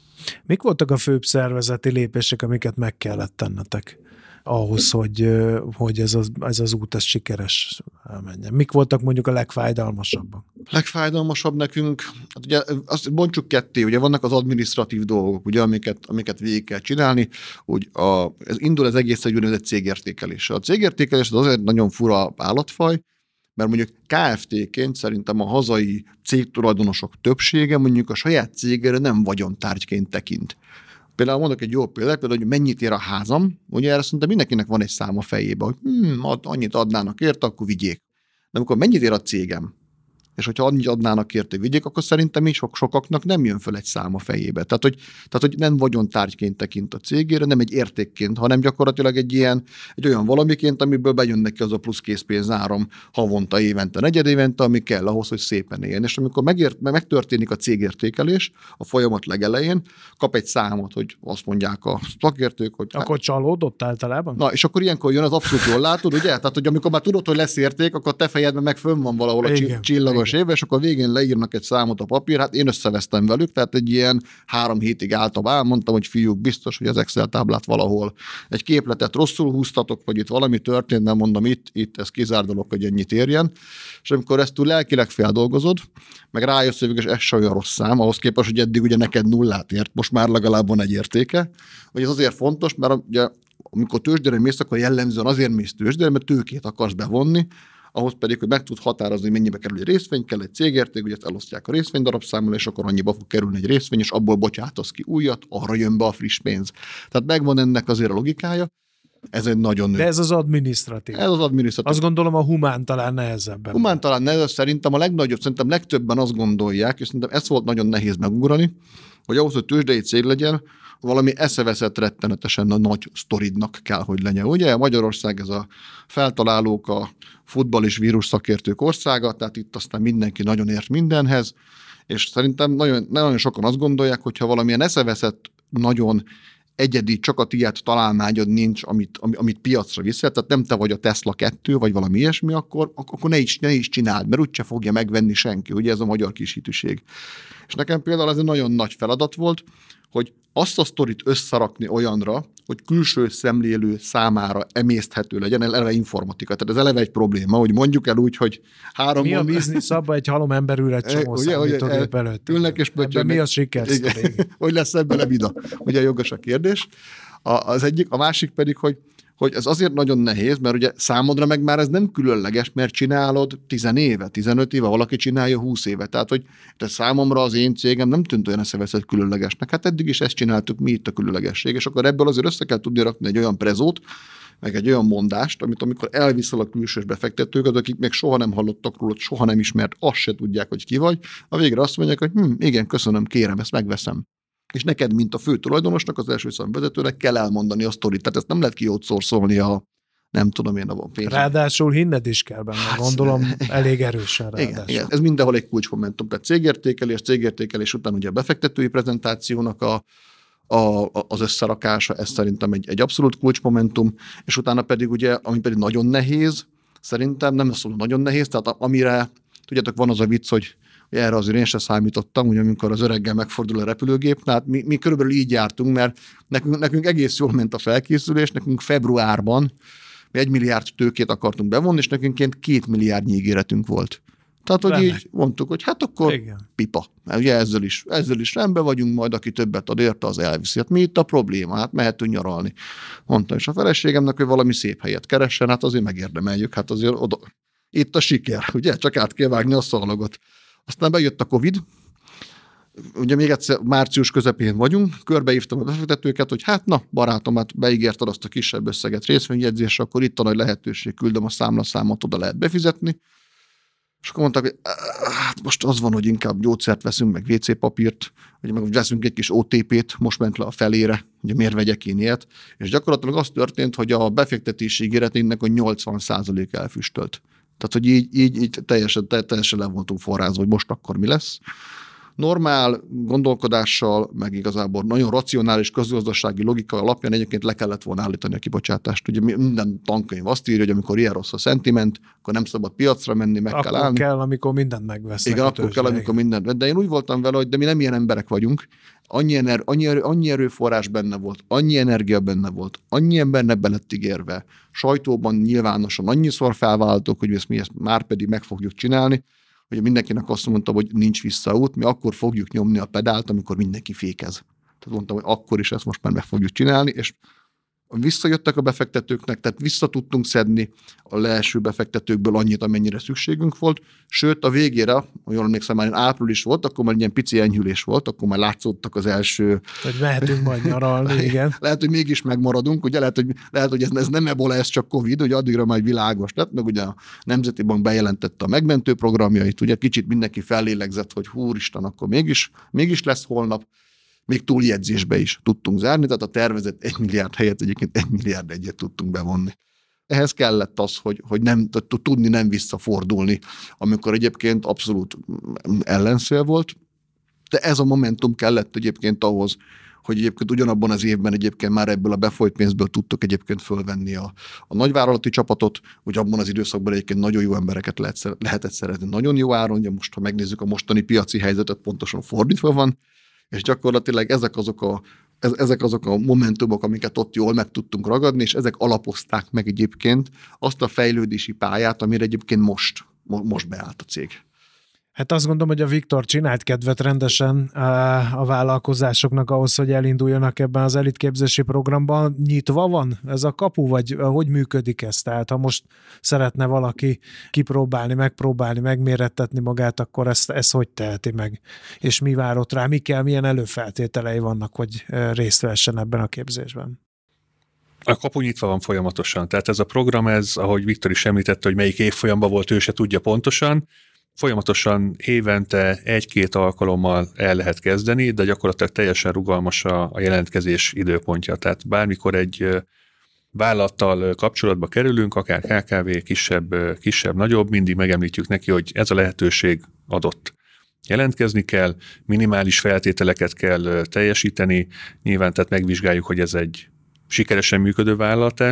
Mik voltak a főbb szervezeti lépések, amiket meg kellett tennetek? Ahhoz, hogy, hogy ez, az, ez az út ez sikeres menjen. Mik voltak mondjuk a legfájdalmasabbak? Legfájdalmasabb nekünk, hát ugye azt bontsuk ketté, ugye vannak az administratív dolgok, ugye, amiket, amiket végig kell csinálni, hogy a, ez indul az egész egy úgynevezett cégértékelés. A cégértékelés az azért nagyon fura állatfaj, mert mondjuk KFT-ként szerintem a hazai cégtulajdonosok többsége mondjuk a saját cégére nem vagyontárgyként tekint. Például mondok egy jó példát, például, hogy mennyit ér a házam, ugye erre szerintem mindenkinek van egy szám a fejébe, hogy hmm, annyit adnának érte, akkor vigyék. De amikor mennyit ér a cégem, és hogyha annyit adnának érte vigyék, akkor szerintem is sok sokaknak nem jön föl egy szám a fejébe. Tehát hogy, tehát, hogy nem vagyontárgyként tekint a cégére, nem egy értékként, hanem gyakorlatilag egy ilyen, egy olyan valamiként, amiből bejön neki az a plusz készpénz áram havonta, évente, negyed évente, ami kell ahhoz, hogy szépen éljen. És amikor megért, megtörténik a cégértékelés a folyamat legelején, kap egy számot, hogy azt mondják a szakértők, hogy... Akkor csalódott általában? Na, és akkor ilyenkor jön az abszolút jól látod, ugye? Tehát, hogy amikor már tudod, hogy lesz érték, akkor te fejedben meg fönn van valahol a igen, csillagos bizonyos éve, és akkor végén leírnak egy számot a papír, hát én összevesztem velük, tehát egy ilyen három hétig álltam el, mondtam, hogy fiúk, biztos, hogy az Excel táblát valahol egy képletet rosszul húztatok, vagy itt valami történt, nem mondom, itt, itt ez kizárt dolog, hogy ennyit érjen. És amikor ezt túl lelkileg feldolgozod, meg rájössz, hogy ez se olyan rossz szám, ahhoz képest, hogy eddig ugye neked nullát ért, most már legalább van egy értéke, hogy ez azért fontos, mert ugye amikor tőzsdére mész, akkor jellemzően azért mész tőzsdére, mert tőkét akarsz bevonni, ahhoz pedig, hogy meg tud határozni, mennyibe kerül egy részvény, kell egy cégérték, ugye ezt elosztják a részvény darabszámmal, és akkor annyiba fog kerülni egy részvény, és abból bocsátasz ki újat, arra jön be a friss pénz. Tehát megvan ennek azért a logikája, ez egy nagyon... De ez az adminisztratív. Ez az adminisztratív. Azt gondolom a humán talán nehezebben. Humán talán nehezebb, szerintem a legnagyobb, szerintem legtöbben azt gondolják, és szerintem ez volt nagyon nehéz megugrani, hogy ahhoz, hogy tőzsdei cég legyen, valami eszeveszett rettenetesen a nagy sztoridnak kell, hogy legyen. Ugye Magyarország ez a feltalálók, a futball és vírus szakértők országa, tehát itt aztán mindenki nagyon ért mindenhez, és szerintem nagyon, nagyon sokan azt gondolják, hogy ha valamilyen eszeveszett, nagyon egyedi, csak a tiéd találmányod nincs, amit, amit piacra viszel, tehát nem te vagy a Tesla 2, vagy valami ilyesmi, akkor, akkor ne, is, ne is csináld, mert úgyse fogja megvenni senki. Ugye ez a magyar kis. És nekem például ez egy nagyon nagy feladat volt, hogy azt a sztorit összerakni olyanra, hogy külső szemlélő számára emészthető legyen, eleve informatika. Tehát ez eleve egy probléma, hogy mondjuk el úgy, hogy három... Mi a biznisz abban egy halom ember ül egy csomó ugye, hogy előtt. Ülnek és Mi a siker? hogy lesz ebből a vida? Ugye jogos a kérdés. A, az egyik, a másik pedig, hogy hogy ez azért nagyon nehéz, mert ugye számodra meg már ez nem különleges, mert csinálod 10 éve, 15 éve, valaki csinálja 20 éve. Tehát, hogy de számomra az én cégem nem tűnt olyan eszeveszett különlegesnek. Hát eddig is ezt csináltuk, mi itt a különlegesség, és akkor ebből azért össze kell tudni rakni egy olyan prezót, meg egy olyan mondást, amit amikor elviszel a külsős befektetőket, akik még soha nem hallottak róla, soha nem ismert, azt se tudják, hogy ki vagy, a végre azt mondják, hogy hm, igen, köszönöm, kérem, ezt megveszem és neked, mint a fő tulajdonosnak, az első szám vezetőnek kell elmondani a sztorit. Tehát ezt nem lehet kiótszorszolni a nem tudom én a pénz. Ráadásul hinned is kell benne, hát, gondolom elég erősen ráadásul. Igen, igen, ez mindenhol egy kulcsmomentum. Tehát cégértékelés, cégértékelés után ugye a befektetői prezentációnak a, a, az összerakása, ez szerintem egy, egy abszolút kulcsmomentum, és utána pedig ugye, ami pedig nagyon nehéz, szerintem nem szól nagyon nehéz, tehát amire, tudjátok, van az a vicc, hogy erre azért én sem számítottam, hogy amikor az öreggel megfordul a repülőgép, hát mi, mi körülbelül így jártunk, mert nekünk, nekünk egész jól ment a felkészülés, nekünk februárban mi egy milliárd tőkét akartunk bevonni, és nekünk két milliárd ígéretünk volt. Tehát, hogy Benne. így mondtuk, hogy hát akkor Igen. pipa. Mert ugye ezzel is, ezzel is rendben vagyunk, majd aki többet ad érte, az elviszi. Hát mi itt a probléma? Hát mehetünk nyaralni. Mondtam, és a feleségemnek, hogy valami szép helyet keressen, hát azért megérdemeljük, hát azért oda. Itt a siker, ugye? Csak át kell vágni a szalagot. Aztán bejött a Covid, ugye még egyszer március közepén vagyunk, körbeírtam a befektetőket, hogy hát na, barátom, hát beígérted azt a kisebb összeget részvényjegyzésre, akkor itt a nagy lehetőség, küldöm a számlaszámot, oda lehet befizetni. És akkor mondták, hogy hát most az van, hogy inkább gyógyszert veszünk, meg WC papírt, hogy meg veszünk egy kis OTP-t, most ment le a felére, ugye miért vegyek én ilyet. És gyakorlatilag az történt, hogy a befektetési ígéretének a 80% elfüstölt. Tehát, hogy így, így, így teljesen, teljesen le voltunk forrázva, hogy most akkor mi lesz normál gondolkodással, meg igazából nagyon racionális közgazdasági logika alapján egyébként le kellett volna állítani a kibocsátást. Ugye minden tankönyv azt írja, hogy amikor ilyen rossz a szentiment, akkor nem szabad piacra menni, meg akkor kell állni. kell, amikor mindent megvesz. Igen, akkor kell, amikor mindent. De én úgy voltam vele, hogy de mi nem ilyen emberek vagyunk. Annyi, ener, annyi, erő, annyi erőforrás benne volt, annyi energia benne volt, annyi embernek be lett ígérve. Sajtóban nyilvánosan annyiszor felváltok, hogy ezt mi ezt már pedig meg fogjuk csinálni, hogy mindenkinek azt mondtam, hogy nincs visszaút, mi akkor fogjuk nyomni a pedált, amikor mindenki fékez. Tehát mondtam, hogy akkor is ezt most már meg fogjuk csinálni, és visszajöttek a befektetőknek, tehát vissza tudtunk szedni a leeső befektetőkből annyit, amennyire szükségünk volt, sőt a végére, ha jól emlékszem, már április volt, akkor már ilyen pici enyhülés volt, akkor már látszottak az első... Hogy mehetünk majd nyaralni, igen. lehet, hogy mégis megmaradunk, ugye? Lehet, hogy, lehet, hogy ez, ez nem ebola, ez csak Covid, hogy addigra majd világos lett, meg ugye a Nemzeti Bank bejelentette a megmentő programjait, ugye kicsit mindenki fellélegzett, hogy húristen, akkor mégis, mégis lesz holnap még túljegyzésbe is tudtunk zárni, tehát a tervezett egy milliárd helyett egyébként egy milliárd egyet tudtunk bevonni. Ehhez kellett az, hogy, hogy nem, tudni nem visszafordulni, amikor egyébként abszolút ellenszél volt, de ez a momentum kellett egyébként ahhoz, hogy egyébként ugyanabban az évben egyébként már ebből a befolyt pénzből tudtok egyébként fölvenni a, a nagyvállalati csapatot, hogy abban az időszakban egyébként nagyon jó embereket lehet, lehetett szerezni. Nagyon jó áron, ugye most, ha megnézzük a mostani piaci helyzetet, pontosan fordítva van, és gyakorlatilag ezek azok a ezek azok a momentumok, amiket ott jól meg tudtunk ragadni, és ezek alapozták meg egyébként azt a fejlődési pályát, amire egyébként most, most beállt a cég. Hát azt gondolom, hogy a Viktor csinált kedvet rendesen a vállalkozásoknak ahhoz, hogy elinduljanak ebben az elitképzési programban. Nyitva van ez a kapu, vagy hogy működik ez? Tehát ha most szeretne valaki kipróbálni, megpróbálni, megmérettetni magát, akkor ezt, ezt hogy teheti meg? És mi várott rá? Mi kell, milyen előfeltételei vannak, hogy részt vessen ebben a képzésben? A kapu nyitva van folyamatosan. Tehát ez a program, ez, ahogy Viktor is említette, hogy melyik évfolyamban volt, ő se tudja pontosan, Folyamatosan évente egy-két alkalommal el lehet kezdeni, de gyakorlatilag teljesen rugalmas a, a jelentkezés időpontja. Tehát bármikor egy vállalattal kapcsolatba kerülünk, akár KKV, kisebb, kisebb, nagyobb, mindig megemlítjük neki, hogy ez a lehetőség adott. Jelentkezni kell, minimális feltételeket kell teljesíteni, nyilván tehát megvizsgáljuk, hogy ez egy sikeresen működő vállalat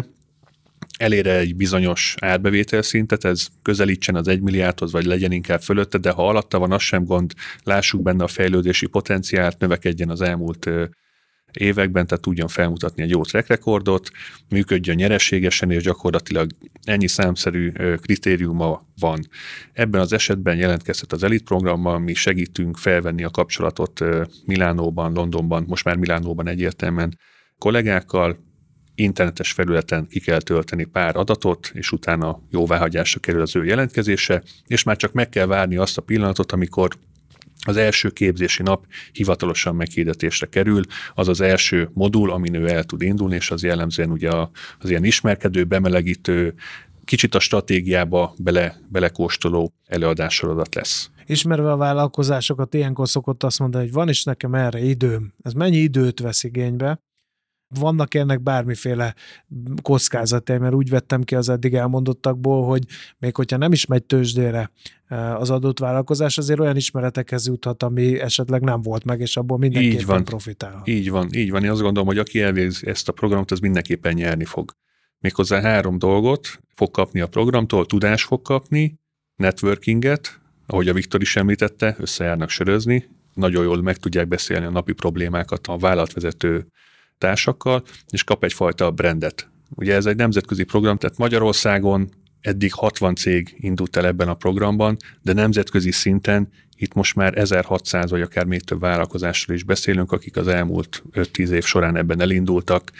elére egy bizonyos árbevétel szintet, ez közelítsen az egy milliárdhoz, vagy legyen inkább fölötte, de ha alatta van, az sem gond, lássuk benne a fejlődési potenciált, növekedjen az elmúlt években, tehát tudjon felmutatni egy jó track rekordot, működjön nyereségesen, és gyakorlatilag ennyi számszerű kritériuma van. Ebben az esetben jelentkezhet az Elite programmal, mi segítünk felvenni a kapcsolatot Milánóban, Londonban, most már Milánóban egyértelműen kollégákkal, internetes felületen ki kell tölteni pár adatot, és utána jóváhagyásra kerül az ő jelentkezése, és már csak meg kell várni azt a pillanatot, amikor az első képzési nap hivatalosan meghirdetésre kerül, az az első modul, amin ő el tud indulni, és az jellemzően ugye az ilyen ismerkedő, bemelegítő, kicsit a stratégiába bele, belekóstoló előadássorodat lesz. Ismerve a vállalkozásokat, ilyenkor szokott azt mondani, hogy van is nekem erre időm. Ez mennyi időt vesz igénybe? Vannak ennek bármiféle kockázatai, mert úgy vettem ki az eddig elmondottakból, hogy még hogyha nem is megy tőzsdére eh, az adott vállalkozás, azért olyan ismeretekhez juthat, ami esetleg nem volt meg, és abból mindenképpen így van. profitálhat. Így van, így van. Én azt gondolom, hogy aki elvégz ezt a programot, az mindenképpen nyerni fog. Méghozzá három dolgot fog kapni a programtól, tudás fog kapni, networkinget, ahogy a Viktor is említette, összejárnak sörözni, nagyon jól meg tudják beszélni a napi problémákat a vállalatvezető társakkal, és kap egyfajta brandet. Ugye ez egy nemzetközi program, tehát Magyarországon eddig 60 cég indult el ebben a programban, de nemzetközi szinten itt most már 1600 vagy akár még több vállalkozásról is beszélünk, akik az elmúlt 5-10 év során ebben elindultak,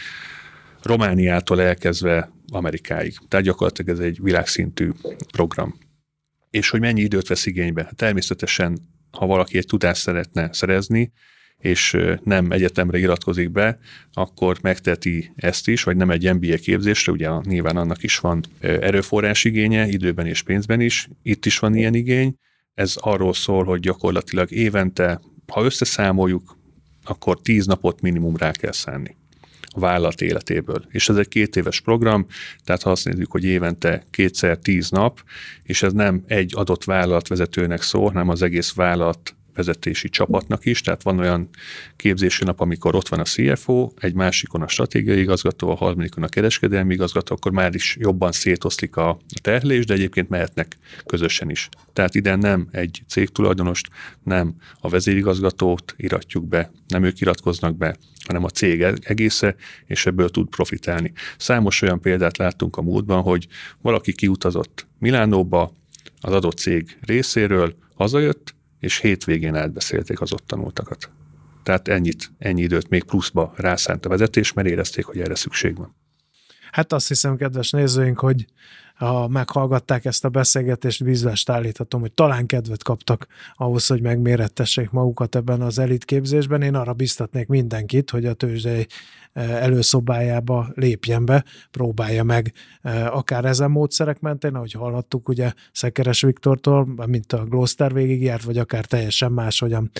Romániától elkezdve Amerikáig. Tehát gyakorlatilag ez egy világszintű program. És hogy mennyi időt vesz igénybe? Természetesen ha valaki egy tudást szeretne szerezni, és nem egyetemre iratkozik be, akkor megteti ezt is, vagy nem egy MBA képzésre, ugye nyilván annak is van erőforrás igénye, időben és pénzben is, itt is van ilyen igény. Ez arról szól, hogy gyakorlatilag évente, ha összeszámoljuk, akkor tíz napot minimum rá kell szánni a vállalat életéből. És ez egy két éves program, tehát ha azt nézzük, hogy évente kétszer tíz nap, és ez nem egy adott vállalatvezetőnek szól, hanem az egész vállalat vezetési csapatnak is, tehát van olyan képzési nap, amikor ott van a CFO, egy másikon a stratégiai igazgató, a harmadikon a kereskedelmi igazgató, akkor már is jobban szétoszlik a terhelés, de egyébként mehetnek közösen is. Tehát ide nem egy cégtulajdonost, nem a vezérigazgatót iratjuk be, nem ők iratkoznak be, hanem a cég egésze, és ebből tud profitálni. Számos olyan példát láttunk a múltban, hogy valaki kiutazott Milánóba az adott cég részéről, hazajött, és hétvégén átbeszélték az ott tanultakat. Tehát ennyit, ennyi időt még pluszba rászánt a vezetés, mert érezték, hogy erre szükség van. Hát azt hiszem, kedves nézőink, hogy ha meghallgatták ezt a beszélgetést, bízvást állíthatom, hogy talán kedvet kaptak ahhoz, hogy megmérettessék magukat ebben az elitképzésben. Én arra biztatnék mindenkit, hogy a tőzsdei előszobájába lépjen be, próbálja meg akár ezen módszerek mentén, ahogy hallhattuk ugye Szekeres Viktortól, mint a Gloster végigjárt, vagy akár teljesen máshogyan.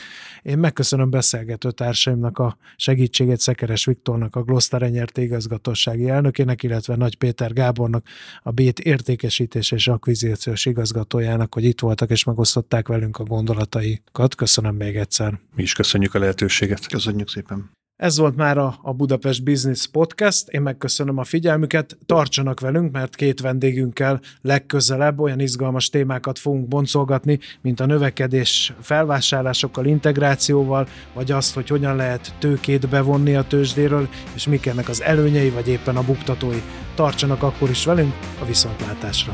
Én megköszönöm beszélgető társaimnak a segítségét Szekeres Viktornak, a Gloster Enyerté igazgatósági elnökének, illetve Nagy Péter Gábornak, a Bét értékesítés és akvizíciós igazgatójának, hogy itt voltak és megosztották velünk a gondolataikat. Köszönöm még egyszer. Mi is köszönjük a lehetőséget. Köszönjük szépen. Ez volt már a, a Budapest Business Podcast. Én megköszönöm a figyelmüket. Tartsanak velünk, mert két vendégünkkel legközelebb olyan izgalmas témákat fogunk boncolgatni, mint a növekedés felvásárlásokkal, integrációval, vagy azt, hogy hogyan lehet tőkét bevonni a tőzsdéről, és mik ennek az előnyei, vagy éppen a buktatói. Tartsanak akkor is velünk a viszontlátásra.